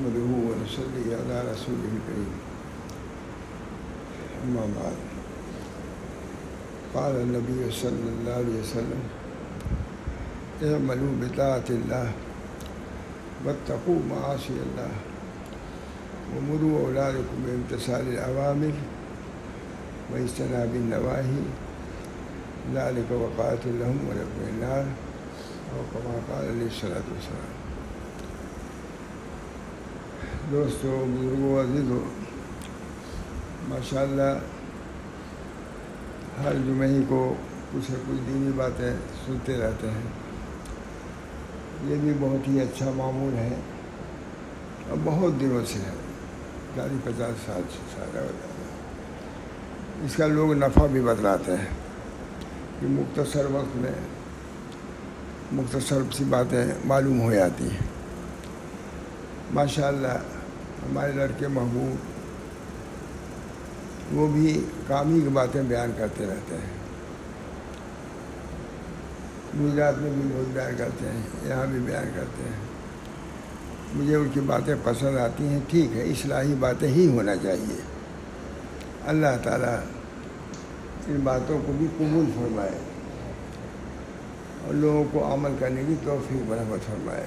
نحمده ونصلي على رسوله الكريم. أما بعد. قال النبي صلى الله عليه وسلم اعملوا بطاعة الله واتقوا معاصي الله ومروا أولادكم بامتثال الأوامر واجتناب النواهي. ذلك وقاية لهم ولكم النار. أو كما قال عليه الصلاة والسلام. دوستوں بزرگوں عزیزوں ماشاء اللہ ہر جمعہ ہی کو کچھ نہ کچھ دینی باتیں سنتے رہتے ہیں۔ یہ بھی بہت ہی اچھا معمول ہے۔ اور بہت دنوں سے ہے۔ چالیس پچاس سال سے سارا اس کا لوگ نفع بھی بتلاتے ہیں۔ کہ مختصر وقت میں مختصر سی باتیں معلوم ہو جاتی ہیں۔ ماشاء اللہ ہمارے لڑکے محبوب وہ بھی کام ہی کی باتیں بیان کرتے رہتے ہیں۔ گجرات میں بھی بہت بیان کرتے ہیں، یہاں بھی بیان کرتے ہیں۔ مجھے ان کی باتیں پسند آتی ہیں، ٹھیک ہے، اصلاحی باتیں ہی ہونا چاہیے۔ اللہ تعالیٰ ان باتوں کو بھی قبول فرمائے اور لوگوں کو عمل کرنے کی توفیق برحمت فرمائے۔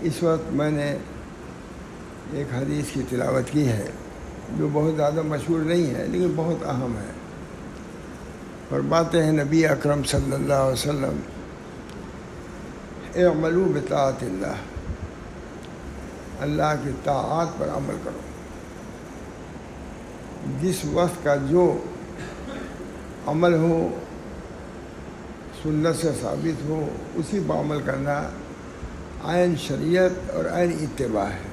اس وقت میں نے ایک حدیث کی تلاوت کی ہے، جو بہت زیادہ مشہور نہیں ہے، لیکن بہت اہم ہے۔ فرماتے ہیں، نبی اکرم صلی اللہ علیہ وسلم اعملوا بطاعت اللہ اللہ کی طاعت پر عمل کرو۔ جس وقت کا جو عمل ہو، سنت سے ثابت ہو، اسی پر عمل کرنا عین شریعت اور عین اتباع ہے۔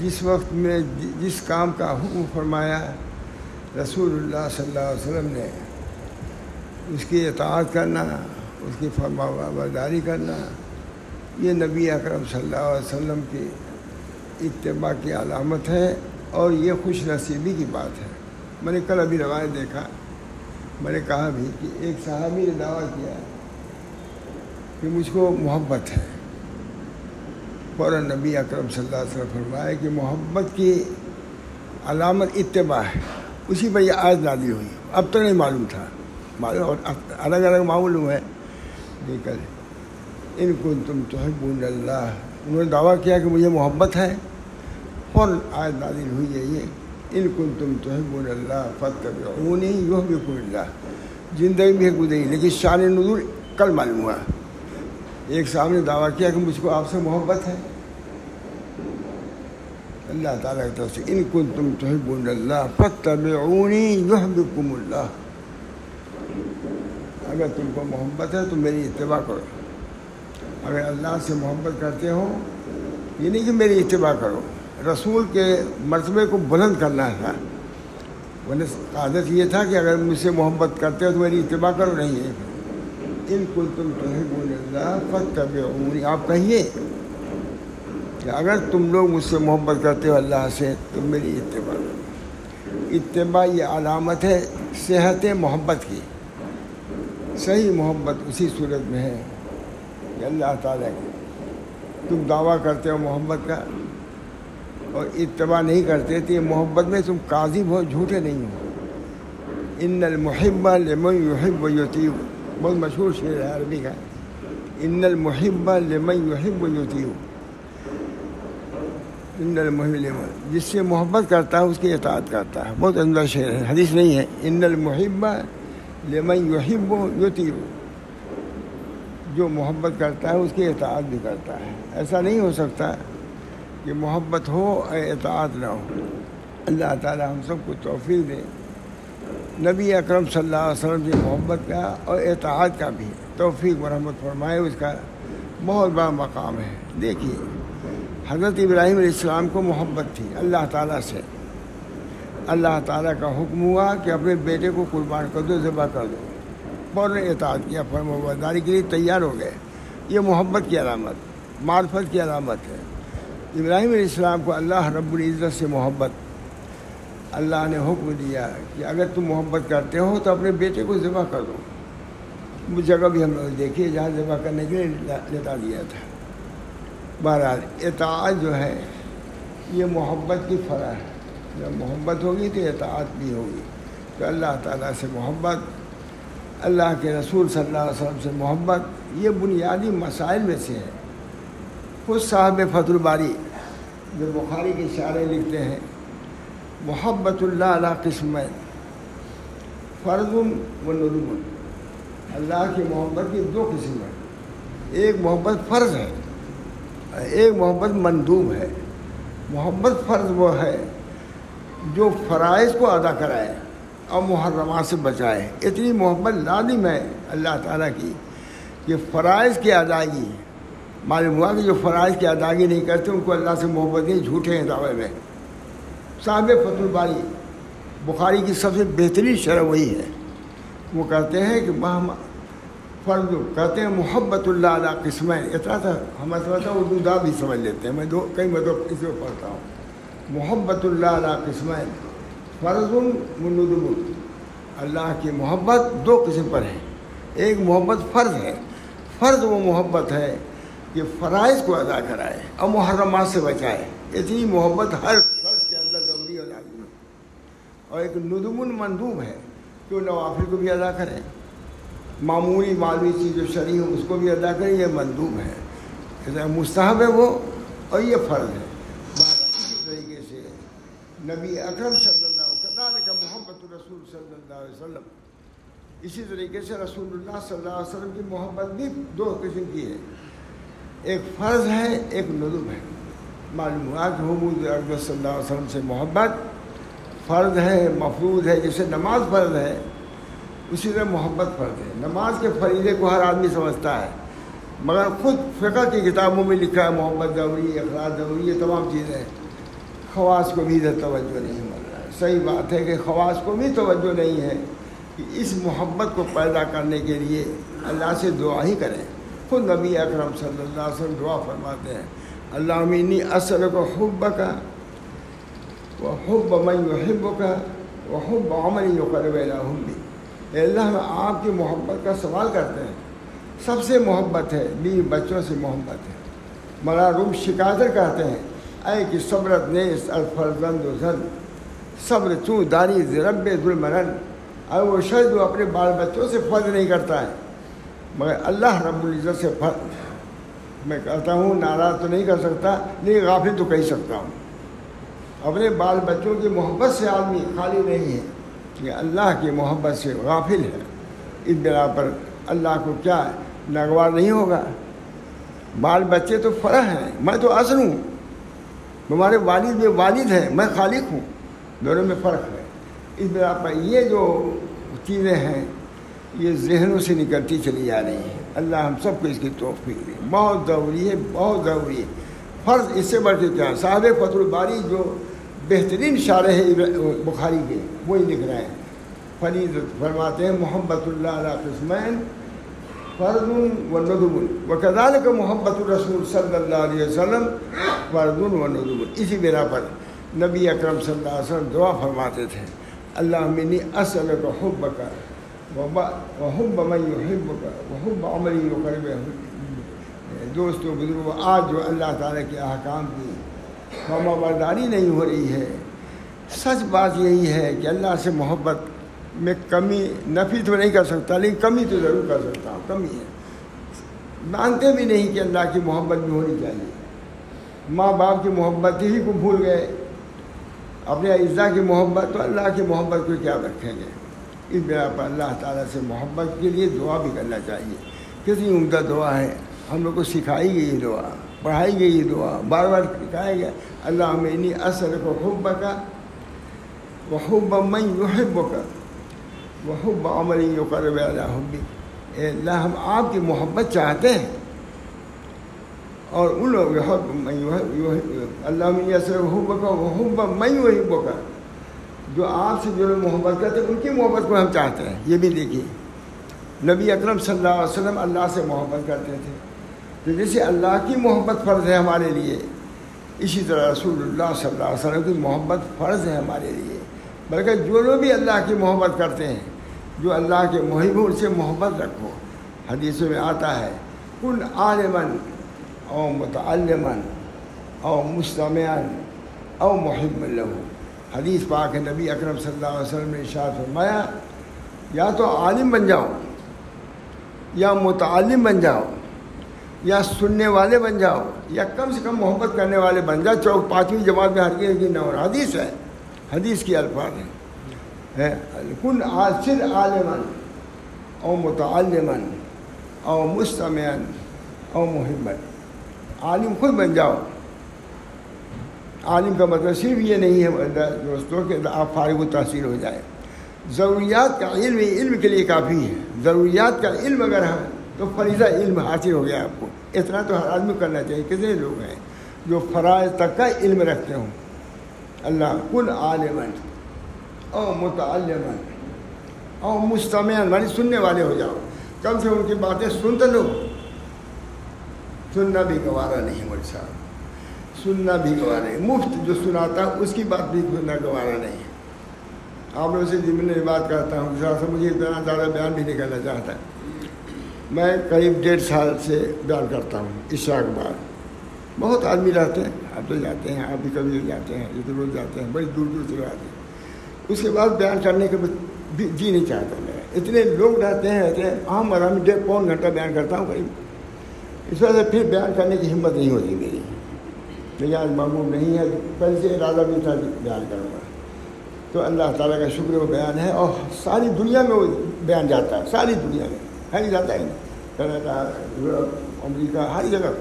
جس وقت میں جی- جس کام کا حکم فرمایا رسول اللہ صلی اللہ علیہ وسلم نے، اس کی اطاعت کرنا، اس کی فرما برداری کرنا، یہ نبی اکرم صلی اللہ علیہ وسلم کی اتباع کی علامت ہے اور یہ خوش نصیبی کی بات ہے۔ میں نے کل ابھی روایت دیکھا، میں نے کہا بھی کہ ایک صحابی نے دعویٰ کیا کہ مجھ کو محبت ہے۔ فوراً نبی اکرم صلی اللہ علیہ وسلم فرمایا کہ محبت کی علامت اتباع ہے۔ اسی پر یہ آج نادی ہوئی۔ اب تو نہیں معلوم تھا۔ معلوم اور الگ الگ معلوم ہے لیکن ان کو تم تو اللہ۔ انہوں نے دعویٰ کیا کہ مجھے محبت ہے۔ فوراً آج نادل ہوئی ہے یہ۔ ان کن تم تو اللہ فتح اونی یو بھی اللہ۔ زندگی بھی گزری، لیکن شان نظور کل معلوم ہوا۔ ایک صاحب نے دعویٰ کیا کہ مجھ کو آپ سے محبت ہے۔ اللہ تعالیٰ کی طرف سے ان کن تم تو اللہ فتح اونی اللہ۔ اگر تم کو محبت ہے تو میری اتباع کرو۔ اگر اللہ سے محبت کرتے ہو یہ نہیں کہ میری اتباع کرو۔ رسول کے مرتبے کو بلند کرنا تھا۔ ورنہ عادت یہ تھا کہ اگر مجھ سے محبت کرتے ہو تو میری اتباع کرو، نہیں۔ ہے ان کو تم تو اللہ فتح آپ کہیے کہ اگر تم لوگ مجھ سے محبت کرتے ہو اللہ سے، تو میری اتباع۔ اتباع یہ علامت ہے صحت محبت کی۔ صحیح محبت اسی صورت میں ہے کہ اللہ تعالیٰ کی۔ تم دعویٰ کرتے ہو محبت کا اور اتباع نہیں کرتے تو یہ محبت میں تم کاذب ہو، جھوٹے نہیں ہو۔ ان المحبہ لمن یحب یوتیو بہت مشہور شعر ہے عربی کا۔ ان المحبہ لمن یحب یوتیو ان المحب لمن جس سے محبت کرتا ہے، اس کی اطاعت کرتا ہے۔ بہت عمدہ شعر ہے، حدیث نہیں ہے۔ ان المحبہ لمن یحب یوتیو جو محبت کرتا ہے، اس کی اطاعت بھی کرتا ہے۔ ایسا نہیں ہو سکتا کہ محبت ہو اور اطاعت نہ ہو۔ اللہ تعالیٰ ہم سب کو توفیق دے۔ نبی اکرم صلی اللہ علیہ وسلم کی محبت کا اور اطاعت کا بھی توفیق مرحمت فرمائے، اس کا بہت بڑا مقام ہے۔ دیکھیے، حضرت ابراہیم علیہ السلام کو محبت تھی اللہ تعالیٰ سے۔ اللہ تعالیٰ کا حکم ہوا کہ اپنے بیٹے کو قربان کر دو، ذبح کر دو۔ فوراً اطاعت کیا فرم وبرداری کے لیے تیار ہو گئے۔ یہ محبت کی علامت، معرفت کی علامت ہے۔ ابراہیم علیہ السلام کو اللہ رب العزت سے محبت اللہ نے حکم دیا کہ اگر تم محبت کرتے ہو تو اپنے بیٹے کو ذبح کر دو۔ وہ جگہ بھی ہم لوگ دیکھیے جہاں ذبح کرنے کے لیے لتا دیا تھا۔ بہرحال اطاعت جو ہے، یہ محبت کی فرح ہے۔ جب محبت ہوگی تو اطاعت بھی ہوگی۔ تو اللہ تعالیٰ سے محبت، اللہ کے رسول صلی اللہ علیہ وسلم سے محبت، یہ بنیادی مسائل میں سے ہے۔ خود صاحب فت الباری، جو بخاری کے اشارے لکھتے ہیں محبت اللہ علیہ قسم فرض و ندم اللہ کی محبت کی دو قسم ہیں ایک محبت فرض ہے، ایک محبت مندوب ہے۔ محبت فرض وہ ہے جو فرائض کو ادا کرائے اور محرمات سے بچائے۔ اتنی محبت لازم ہے اللہ تعالیٰ کی کہ فرائض کی ادائیگی، معلوم ہوا کہ جو فرائض کی ادائیگی نہیں کرتے، ان کو اللہ سے محبت نہیں، جھوٹے ہیں دعوے میں۔ صاحب فت الباری، بخاری کی سب سے بہترین شرح وہی ہے۔ وہ کہتے ہیں کہ فرض کہتے ہیں محبت اللہ علیہ قسمیں اتنا تھا، ہم سمجھتا ہوں اردو دا بھی سمجھ لیتے ہیں۔ میں دو، کئی مطلب اس میں پڑھتا ہوں۔ محبت اللہ علیہ قسمیں فرض مندم اللہ کی محبت دو قسم پر ہے۔ ایک محبت فرض ہے، فرض وہ محبت ہے کہ فرائض کو ادا کرائے، اور محرمات سے بچائے۔ اتنی محبت ہر فرض کے اندر ضروری ہو جاتی ہے اور ایک ندم مندوب ہے کہ وہ نوافل کو بھی ادا کریں معمولی معلومی چیز جو شرعی ہو، اس کو بھی ادا کریں یہ مندوب ہے۔ مستحب ہے وہ، اور یہ فرض ہے۔ اسی طریقے سے نبی اکرم صلی اللہ علیہ کا محبت رسول صلی اللہ علیہ وسلم، اسی طریقے سے رسول اللہ صلی اللہ علیہ وسلم کی محبت بھی دو قسم کی ہے۔ ایک فرض ہے، ایک ندب ہے۔ معلوم ہوا کہ حمود اکبر صلی اللہ علیہ وسلم سے محبت فرض ہے، مفروض ہے جیسے نماز فرض ہے، اسی طرح محبت فرض ہے۔ نماز کے فریضے کو ہر آدمی سمجھتا ہے۔ مگر خود فقہ کی کتابوں میں لکھا ہے، محبت دوری اخلاق دوری یہ تمام چیزیں خواص کو بھی ادھر توجہ نہیں مل رہا ہے۔ صحیح بات ہے کہ خواص کو بھی توجہ نہیں ہے کہ اس محبت کو پیدا کرنے کے لیے اللہ سے دعا ہی کریں۔ خود نبی اکرم صلی اللہ علیہ وسلم دعا فرماتے ہیں اللہ عمینی اصل کو حب کا وہ من حب کا وہ حب عمل یو کر بھی اللہ ہم آپ کی محبت کا سوال کرتے ہیں سب سے محبت ہے بیوی بچوں سے محبت ہے۔ ملا روم شکایت کہتے ہیں۔ اے کہ صبرت نیس، الفرزند و زن صبر چوں داری، رب ظلمرن اے وہ شاید وہ اپنے بال بچوں سے فرض نہیں کرتا ہے۔ مگر اللہ رب العزت سے فرض۔ میں کہتا ہوں، ناراض تو نہیں کر سکتا، لیکن غافل تو کہہ سکتا ہوں۔ اپنے بال بچوں کی محبت سے آدمی خالی نہیں ہے کہ اللہ کی محبت سے غافل ہے۔ اس بنا پر اللہ کو کیا ناگوار نہیں ہوگا؟ بال بچے تو فرح ہیں، میں تو اصل ہوں۔ تمہارے والد میں والد ہیں، میں خالق ہوں۔ دونوں میں فرق ہے۔ اس بنا پر یہ جو چیزیں ہیں، یہ ذہنوں سے نکلتی چلی جا رہی ہیں۔ اللہ ہم سب کو اس کی توفیق دے۔ بہت ضروری ہے، بہت ضروری ہے۔ فرض اس سے بڑھ کے کیا؟ صاحب فت الباری جو بہترین شارح ہے بخاری کے وہی لکھ رہے ہیں۔ فرید فرماتے ہیں، محبت اللہ علیہ قسمین فرد و ندب و کدال کا محبت الرسول صلی اللہ علیہ وسلم فرد و ندب اسی بنا پر نبی اکرم صلی اللہ علیہ وسلم دعا فرماتے تھے، اللہ منی اصل کا حب کا حب میں حب کا حب عملی و کرب دوستوں بزرگوں آج جو اللہ تعالیٰ کے احکام کی فرما برداری نہیں ہو رہی ہے۔ سچ بات یہی ہے کہ اللہ سے محبت میں کمی نفی تو نہیں کر سکتا، لیکن کمی تو ضرور کر سکتا ہوں، کمی ہے۔ مانتے بھی نہیں کہ اللہ کی محبت بھی ہونی چاہیے۔ ماں باپ کی محبت ہی کو بھول گئے۔ اپنے اجزا کی محبت تو اللہ کی محبت کو کیا رکھیں گے؟ اس بنا پر اللہ تعالیٰ سے محبت کے لیے دعا بھی کرنا چاہیے۔ کتنی عمدہ دعا ہے، ہم لوگ کو سکھائی گئی دعا۔ پڑھائی گئی دعا بار بار کہا گیا اللہ میں اصل کو حب کا وہ حب میں یحب کا وہ حب عمل یو کر اللہ حبی اے اللہ ہم آپ کی محبت چاہتے ہیں اور ان لوگ اللہ میں اصل حب کا وہ حب میں یحب کا جو آپ سے جو لوگ محبت کرتے ہیں ان کی محبت کو ہم چاہتے ہیں یہ بھی دیکھیے نبی اکرم صلی اللہ علیہ وسلم اللہ سے محبت کرتے تھے تو جیسے اللہ کی محبت فرض ہے ہمارے لیے، اسی طرح رسول اللہ صلی اللہ علیہ وسلم کی محبت فرض ہے ہمارے لیے۔ بلکہ جو لوگ بھی اللہ کی محبت کرتے ہیں، جو اللہ کے محب ان سے محبت رکھو، حدیثوں میں آتا ہے کن عالمن او متعلمن او مستمعن او محب لہو حدیث پاک نبی اکرم صلی اللہ علیہ وسلم نے ارشاد فرمایا، یا تو عالم بن جاؤ، یا متعلم بن جاؤ۔ یا سننے والے بن جاؤ، یا کم سے کم محبت کرنے والے بن جاؤ۔ چوک پانچویں جماعت میں ہر کی نہ حدیث ہے، حدیث کی الفاظ ہے کن عاصر عالمن او متعلمن او مستمعن او محبت۔ عالم خود بن جاؤ۔ عالم کا مطلب صرف یہ نہیں ہے، دوستوں، کہ آپ فارغ و تحصیل ہو جائے ضروریات کا علم علم کے لیے کافی ہے۔ ضروریات کا علم اگر ہے تو فریضہ علم حاصل ہو گیا۔ آپ کو اتنا تو ہر آدمی کرنا چاہیے۔ کتنے لوگ ہیں جو فرائض تک کا علم رکھتے ہوں؟ اللہ کل عالمن او متعلمن او مستمعن مانی یعنی سننے والے ہو جاؤ۔ کم سے ان کی باتیں سنتے لو۔ سننا بھی گوارا نہیں مول صاحب۔ سننا بھی گوارا نہیں۔ مفت جو سناتا اس کی بات بھی سننا گوارا نہیں۔ آپ لوگوں سے میں بات کرتا ہوں مجھے اتنا زیادہ بیان بھی نہیں کرنا چاہتا۔ میں قریب ڈیڑھ سال سے بیان کرتا ہوں عشاء کے بعد۔ بہت آدمی رہتے ہیں، آپ تو جاتے ہیں، آپ بھی کبھی جاتے ہیں، یہ تو روز جاتے ہیں، بڑی دور دور سے آتے ہیں۔ اس کے بعد بیان کرنے کے جی نہیں چاہتا میں۔ اتنے لوگ رہتے ہیں رہتے ہیں عام آرام ڈیڑھ پون گھنٹہ بیان کرتا ہوں قریب۔ اس وجہ سے پھر بیان کرنے کی ہمت نہیں ہوتی میری۔ لیکن آج معمول نہیں ہے، پہلے سے ارادہ بھی تھا بیان کروں گا۔ تو اللہ تعالیٰ کا شکر و بیان ہے اور ساری دنیا میں وہ بیان جاتا ہے، ساری دنیا میں۔ ہے نہیں جاتا ہے کینیڈا یورپ امریکہ، ہر جگہ۔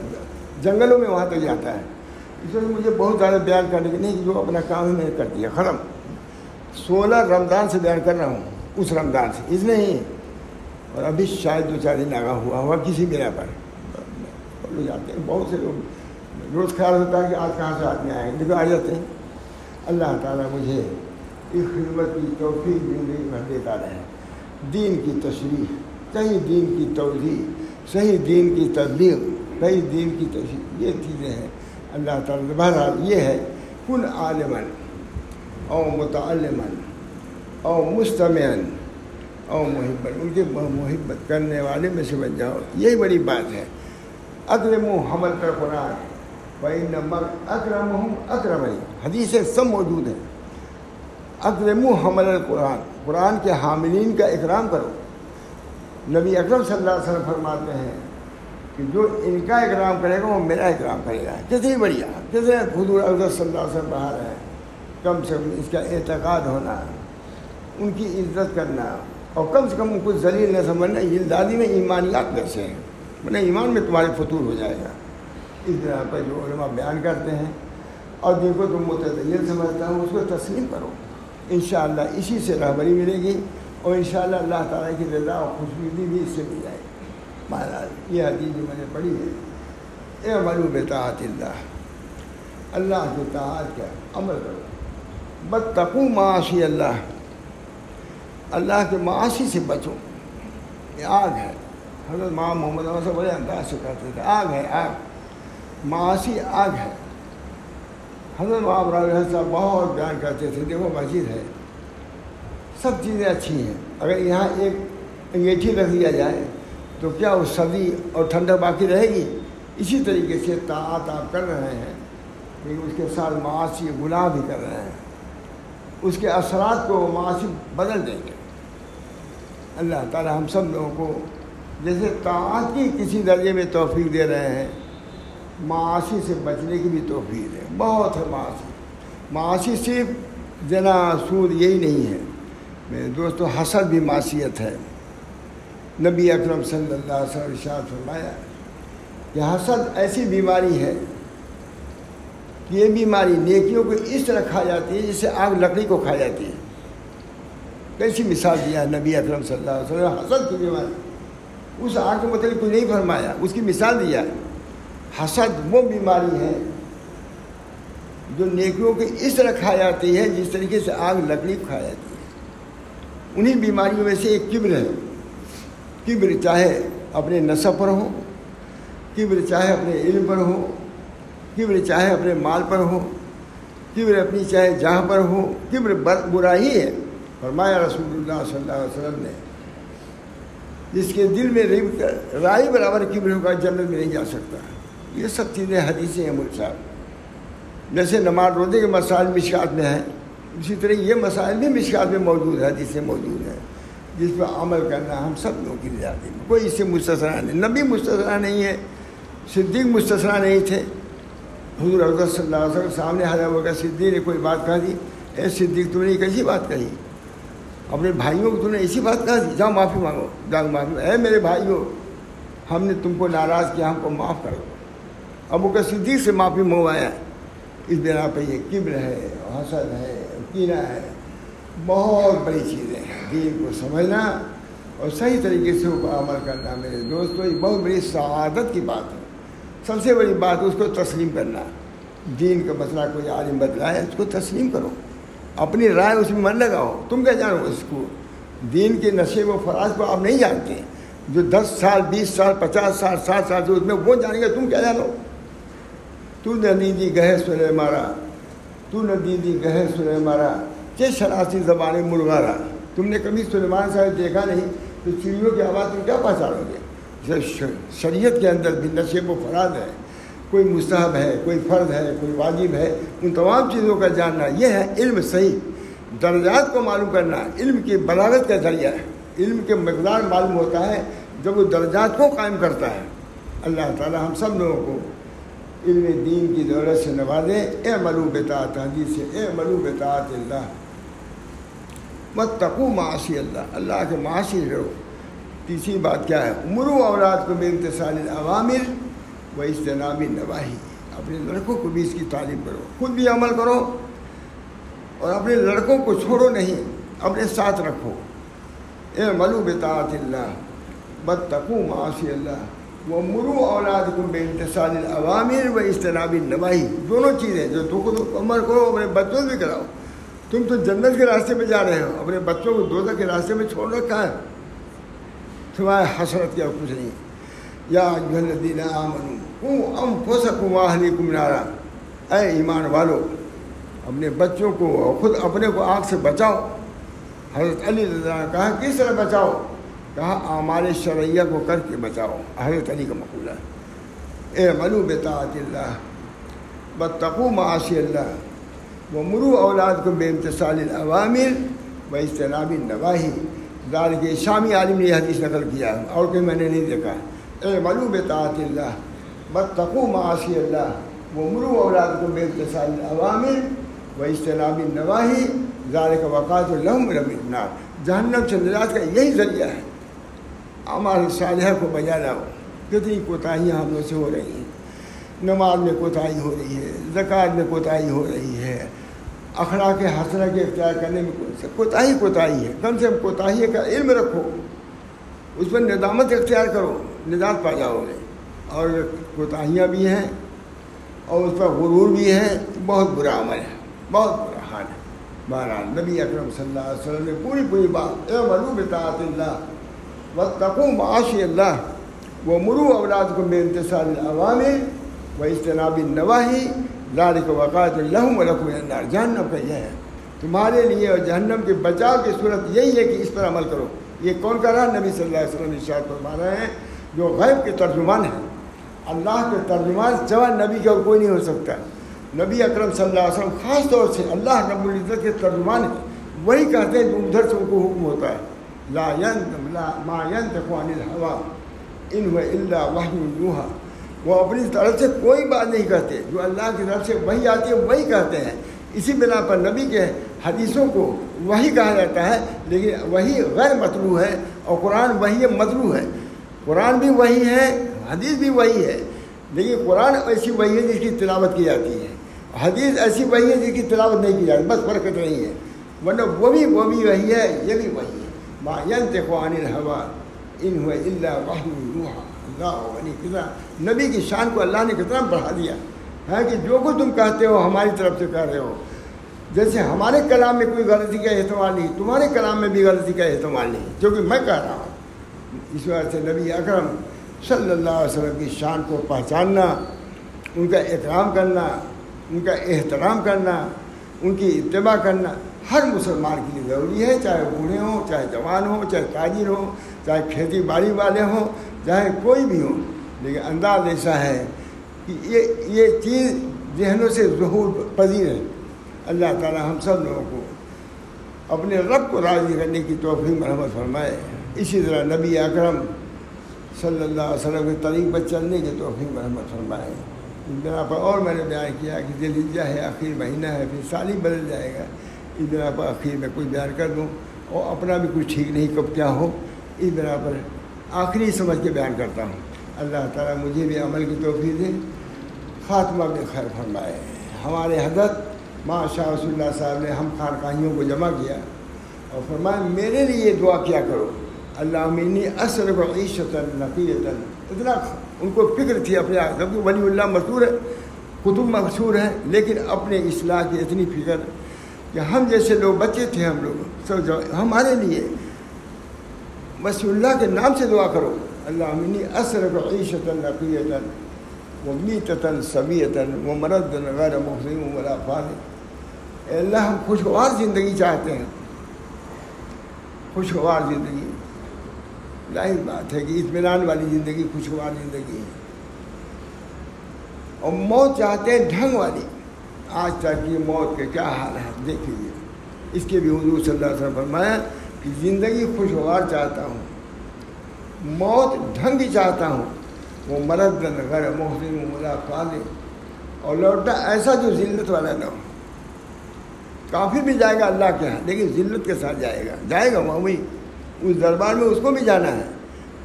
جنگلوں میں وہاں تک جاتا ہے۔ اس وجہ مجھے بہت زیادہ بیان کرنے کی نہیں جو اپنا کام ہی میں نے کر دیا۔ ختم۔ سولہ رمضان سے بیان کر رہا ہوں۔ اس رمضان سے۔ اس نے ہی اور ابھی شاید دو چار دن لگا ہوا ہوا کسی میرا پر۔ جاتے ہیں۔ بہت سے لوگ۔ روز خیال ہوتا ہے کہ آج کہاں سے آدمی آئے لیکن آ جاتے ہیں۔ اللہ تعالیٰ مجھے اس خدمت کی توفیق زندگی بھر دیتا رہے دین کی تشریح۔ کہیں دین کی توضیع صحیح دین کی تبلیغ کئی دین کی تشریح، یہ چیزیں ہیں۔ اللہ تعالیٰ بہرحال یہ ہے، کن عالمن او متعلمن او مستمعن او محبت، ان کے محبت کرنے والے میں سے بن جاؤ۔ یہی بڑی بات ہے۔ اکرم و حمل کر قرآن۔ بھائی نمبر اکرم ہوں اکرم حدیثیں سب موجود ہیں۔ اکرم و حمل القرآن۔ قرآن کے حاملین کا اکرام کرو۔ نبی اکرم صلی اللہ علیہ وسلم فرماتے ہیں کہ جو ان کا اکرام کرے گا وہ میرا اکرام کرے گا۔ کتنی بڑھیا کتنے حضور اکثر صلی اللہ علیہ وسلم باہر ہے کم سے کم اس کا اعتقاد ہونا، ان کی عزت کرنا، اور کم سے کم ان کو ذلیل نہ سمجھنا، یہ دادی میں ایمانیات کیسے ہیں۔ میں ایمان میں تمہارے فطور ہو جائے گا۔ اس طرح پر جو علماء بیان کرتے ہیں، اور جن کو تم متدین سمجھتا ہوں، اس کو تسلیم کرو۔ انشاءاللہ اسی سے رہبری ملے گی۔ اور انشاءاللہ اللہ تعالیٰ کی رضا اور خوشبودی بھی اس سے مل جائے۔ گی مہاراج، یہ حدیث جو میں نے پڑھی ہے، اے عمل بطاعت اللہ اللہ کی تعات کیا عمل کرو۔ بدتقو معاشی اللہ اللہ کے معاشی سے بچو۔ یہ آگ ہے۔ حضرت ماں محمد سے بڑے انداز سے کہتے تھے، آگ ہے، آگ۔ معاشی آگ ہے۔ حضرت ماں صاحب بہت بیان کرتے تھے، دیکھو مسجد ہے۔ سب چیزیں اچھی ہیں۔ اگر یہاں ایک انگیٹھی رکھ دیا جائے تو کیا وہ سردی اور ٹھنڈا باقی رہے گی؟ اسی طریقے سے تعات آپ کر رہے ہیں، لیکن اس کے ساتھ معاشی گناہ بھی کر رہے ہیں۔ اس کے اثرات کو معاشی بدل دیں گے۔ اللہ تعالی ہم سب لوگوں کو جیسے تعات کی کسی درجے میں توفیق دے رہے ہیں، معاشی سے بچنے کی بھی توفیق ہے بہت ہے معاشی۔ معاشی صرف جنا سود، یہی نہیں ہے۔ میرے دوستو، حسد بھی معاشیت ہے۔ نبی اکرم صلی اللہ علیہ وسلم ارشاد فرمایا، کہ حسد ایسی بیماری ہے کہ یہ بیماری نیکیوں کو اس طرح کھا جاتی ہے جس سے آگ لکڑی کو کھا جاتی ہے۔ کیسی مثال دیا ہے نبی اکرم صلی اللہ علیہ وسلم، حسد کی بیماری۔ اس آگ کے متعلق کوئی نہیں فرمایا، اس کی مثال دیا حسد وہ بیماری ہے جو نیکیوں کو اس طرح کھا جاتی ہے جس طریقے سے آگ لکڑی کو کھا جاتی ہے۔ انہی بیماریوں میں سے ایک کبر ہے۔ کبر چاہے اپنے نصب پر ہو کبر چاہے اپنے علم پر ہو کبر چاہے اپنے مال پر ہو کبر اپنی چاہے جہاں پر ہو کبر برا ہی ہے۔ فرمایا رسول اللہ صلی اللہ علیہ وسلم نے، جس کے دل میں رائی برابر کبر ہوگا جنت میں نہیں جا سکتا۔ یہ سب چیزیں حدیثیں ہیں ملک صاحب۔ جیسے نماز روزے کے مسائل مشکات میں ہیں اسی طرح یہ مسائل بھی مشکات میں موجود ہے حدیثیں موجود ہیں، جس پہ عمل کرنا ہم سب لوگوں کی جاتی کوئی اس سے مستثنا نہیں، نبی مستثنا نہیں ہے صدیق مستثنا نہیں تھے۔ حضور حضرت صلی اللہ علیہ وسلم سامنے حضرت وغیرہ صدیق نے کوئی بات کہا دی؟ اے صدیق تم نے کیسی بات کہی۔ اپنے بھائیوں کو تم نے ایسی بات کہا دی؟ جاؤ معافی مانگو، جاؤ معافی اے میرے بھائیوں، ہم نے تم کو ناراض کیا، ہم کو معاف کر دو۔ ابو کا صدیق سے معافی منگوایا۔ اس بنا پہ یہ کبر ہے، حسد ہے کینہ ہے۔ بہت بڑی چیزیں ہیں دین کو سمجھنا اور صحیح طریقے سے اوپر عمل کرنا۔ میرے دوستوں یہ بہت بڑی سعادت کی بات ہے۔ سب سے بڑی بات اس کو تسلیم کرنا۔ دین کا مسئلہ کوئی عالم بدلائے اس کو تسلیم کرو۔ اپنی رائے اس میں من لگاؤ۔ تم کیا جانو اس کو؟ دین کے نشے و فراز کو آپ نہیں جانتے۔ جو دس سال، بیس سال، پچاس سال سات سال سے اس میں وہ جانیں گے، تم کیا جانو؟ تو ندی جی، گہے سنے مارا۔ تو ندی گہے سنے مارا کہ شناسی زبان مرغارا تم نے کبھی سلیمان صاحب دیکھا نہیں، تو چڑیوں کی آواز تم کیا پہچانو گے؟ جی، شریعت کے اندر بھی نشیب و فراد ہے۔ کوئی مستحب ہے، کوئی فرد ہے، کوئی واجب ہے، ان تمام چیزوں کا جاننا یہ ہے، علم صحیح۔ درجات کو معلوم کرنا علم کی بلاغت کا ذریعہ ہے۔ علم کے مقدار معلوم ہوتا ہے جب وہ درجات کو قائم کرتا ہے۔ اللہ تعالی ہم سب لوگوں کو علم دین کی دولت سے نوازے، اے ملو بتاط حدیث سے، اے ملو بتاط اللہ۔ مت تقو معاشی اللہ اللہ کے معاشی رہو۔ تیسری بات کیا ہے؟ عمرو اولاد کو بے انتصال عوامر و اجتنابی نواحی اپنے لڑکوں کو بھی اس کی تعلیم کرو۔ خود بھی عمل کرو اور اپنے لڑکوں کو چھوڑو نہیں، اپنے ساتھ رکھو۔ اے ملو بتاط اللہ۔ بد تقو معاشی اللہ۔ وہ مرو اولاد کو بے انتصال عوامر و اجتنابی نواحی دونوں چیزیں جو تو خود عمل کرو، اپنے بچوں بھی کراؤ۔ تم تو جنت کے راستے پہ جا رہے ہو، اپنے بچوں کو دوزہ کے راستے میں چھوڑ رکھا ہے۔ تمہارے حسرت کیا کچھ نہیں۔ یا جلدین آمن ام پھو سکوں واہلی کم نارا۔ اے ایمان والو، اپنے بچوں کو خود اپنے کو آنکھ سے بچاؤ۔ حضرت علی رضا نے کہا، کس طرح بچاؤ؟ کہا ہمارے شرعیہ کو کر کے بچاؤ۔ حضرت علی کا مقولہ اے ملو بطاعت اللہ بتقو معاشی اللہ وہ مرو اولاد کو بے امتصال العوامر و اجتنابی نواحی دار کے شامی عالم نے یہ حدیث نقل کیا اور کوئی میں نے نہیں دیکھا۔ اے ملو بطاعت اللہ بتقو معاشی اللہ وہ مرو اولاد کو بے امتصال العوامر و اجتنابی نواحی دار کا وقات الحم النار جہنم سے نجات کا یہی ذریعہ ہے۔ ہمارے صالحہ کو بجا لاؤ۔ کتنی کوتاہیاں ہم لوگ سے ہو رہی ہیں، نماز میں کوتاہی ہو رہی ہے، زکوٰۃ میں کوتاہی ہو رہی ہے، اخلاق کے حسرہ کے اختیار کرنے میں کوتاہی کوتاہی ہے۔ کم سے کم کوتاہی کا علم رکھو۔ اس پر ندامت اختیار کرو۔ نجات پا جاؤ گے۔ اور کوتاہیاں بھی ہیں اور اس پر غرور بھی ہے بہت برا عمل ہے۔ بہت برا حال ہے۔ بہرحال نبی اکرم صلی اللہ علیہ وسلم نے پوری پوری بات اے ملو بطاعت اللہ و تقو معاشی اللہ وہ مرو اولاد کو بے انتصال عوامی و اجتنابی نواحی لال وقات الحم الحم النار. جہنم کا یہ ہے۔ تمہارے لیے اور جہنم کے بچاؤ کی صورت یہی ہے کہ اس پر عمل کرو۔ یہ کون کر رہا ہے؟ نبی صلی اللہ علیہ وسلم ارشاد فرما رہے ہیں، جو غیب کے ترجمان ہیں۔ اللہ کے ترجمان جوان نبی کا کوئی نہیں ہو سکتا۔ نبی اکرم صلی اللہ علیہ وسلم خاص طور سے اللہ رب العزت کے ترجمان ہیں۔ وہی کہتے ہیں جو ادھر سے ان کو حکم ہوتا ہے۔ لا ینت لا ما ینت عن الحوا ان و اللہ وحی یوحا وہ اپنی طرف سے کوئی بات نہیں کہتے، جو اللہ کی طرف سے وہی آتی ہے وہی کہتے ہیں۔ اسی بنا پر نبی کے حدیثوں کو وہی کہا جاتا ہے، لیکن وہی غیر مطلوع ہے اور قرآن وہی مطلوع ہے۔ قرآن بھی وہی ہے، حدیث بھی وہی ہے، لیکن قرآن ایسی وہی ہے جس کی تلاوت کی جاتی ہے۔ حدیث ایسی وہی ہے جس کی تلاوت نہیں کی جاتی، بس فرق نہیں ہے۔ ورنہ وہ بھی وہ بھی وہی ہے، یہ بھی وہی ہے۔ ما ينطق عن الهوى ان هو الا وحی یوحى اللہ علیہ کتنا نبی کی شان کو اللہ نے کتنا بڑھا دیا؟ ہے کہ جو کچھ تم کہتے ہو ہماری طرف سے کہہ رہے ہو۔ جیسے ہمارے کلام میں کوئی غلطی کا احتمال نہیں، تمہارے کلام میں بھی غلطی کا احتمال نہیں، جو کہ میں کہہ رہا ہوں۔ اس وجہ سے نبی اکرم صلی اللہ علیہ وسلم کی شان کو پہچاننا، ان کا احترام کرنا، ان کا احترام کرنا، ان کی اتباع کرنا ہر مسلمان کے لیے ضروری ہے، چاہے بوڑھے ہوں، چاہے جوان ہوں، چاہے تاجر ہوں، چاہے کھیتی باڑی والے ہوں، چاہے کوئی بھی ہو لیکن انداز ایسا ہے کہ یہ یہ چیز ذہنوں سے ظہور پذیر ہے۔ اللہ تعالی ہم سب لوگوں کو اپنے رب کو راضی کرنے کی توفیق مرحمت فرمائے۔ اسی طرح نبی اکرم صلی اللہ علیہ وسلم کے طریق پر چلنے کی توفیق مرحمت فرمائے۔ بنا پر اور میں نے بیان کیا کہ دلجہ ہے آخر مہینہ ہے، پھر سال ہی بدل جائے گا۔ اس بنا پر آخر میں کچھ بیان کر دوں اور اپنا بھی کچھ ٹھیک نہیں کب کیا ہو، اس بنا پر آخری سمجھ کے بیان کرتا ہوں۔ اللہ تعالیٰ مجھے بھی عمل کی توفیق دے۔ خاتمہ میں خیر فرمائے۔ ہمارے حضرت ماں شاہ رسول اللہ صاحب نے ہم خانقاہیوں کو جمع کیا اور فرمایا، میرے لیے یہ دعا کیا کرو۔ اللہ عمینی اصل و عیشت نقیتاً اتنا ان کو فکر تھی اپنے جبکہ ولی اللہ مشہور ہے کتب مشہور ہے، لیکن اپنے اصلاح کی اتنی فکر کہ ہم جیسے لوگ بچے تھے، ہم لوگ سب ہمارے لیے بس اللہ کے نام سے دعا کرو۔ اللہ عمینی اصل و عیشت نقیتاً وہ میتاً صبیتاً وہ مرد غیر محسن ولا فال اللہ، ہم خوشگوار زندگی چاہتے ہیں۔ خوشگوار زندگی۔ ظاہر بات ہے کہ اطمینان والی زندگی، خوشگوار زندگی ہے۔ اور موت چاہتے ہیں ڈھنگ والی۔ آج تک کی موت کے کیا حال ہے دیکھ لیجیے اس کے بھی حضور صلی اللہ علیہ وسلم فرمایا کہ زندگی خوشگوار چاہتا ہوں۔ موت ڈھنگ چاہتا ہوں۔ وہ مرد غیر محسن ملاقات اور لوٹا ایسا جو ذلت والا نہ ہو۔ کافی بھی جائے گا اللہ کے یہاں لیکن ذلت کے ساتھ جائے گا۔ جائے گا مومی اس دربار میں اس کو بھی جانا ہے،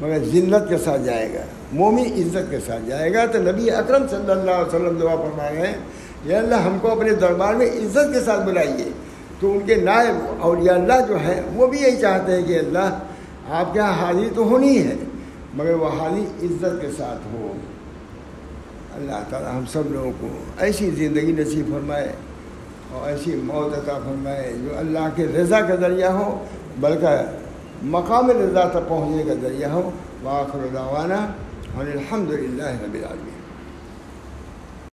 مگر ذلت کے ساتھ جائے گا۔ مومی عزت کے ساتھ جائے گا۔ تو نبی اکرم صلی اللہ علیہ وسلم دعا فرما رہے ہیں یا اللہ ہم کو اپنے دربار میں عزت کے ساتھ بلائیے۔ تو ان کے نائب اور یا اللہ جو ہے وہ بھی یہی چاہتے ہیں کہ اللہ آپ کے یہاں حاضری تو ہونی ہے، مگر وہ حالی عزت کے ساتھ ہو۔ اللہ تعالیٰ ہم سب لوگوں کو ایسی زندگی نصیب فرمائے اور ایسی موت عطا فرمائے جو اللہ کے رضا کا ذریعہ ہو، بلکہ مقام رضا تک پہنچنے کا ذریعہ ہو۔ واخر دعوانا اور الحمد للہ رب العالمین۔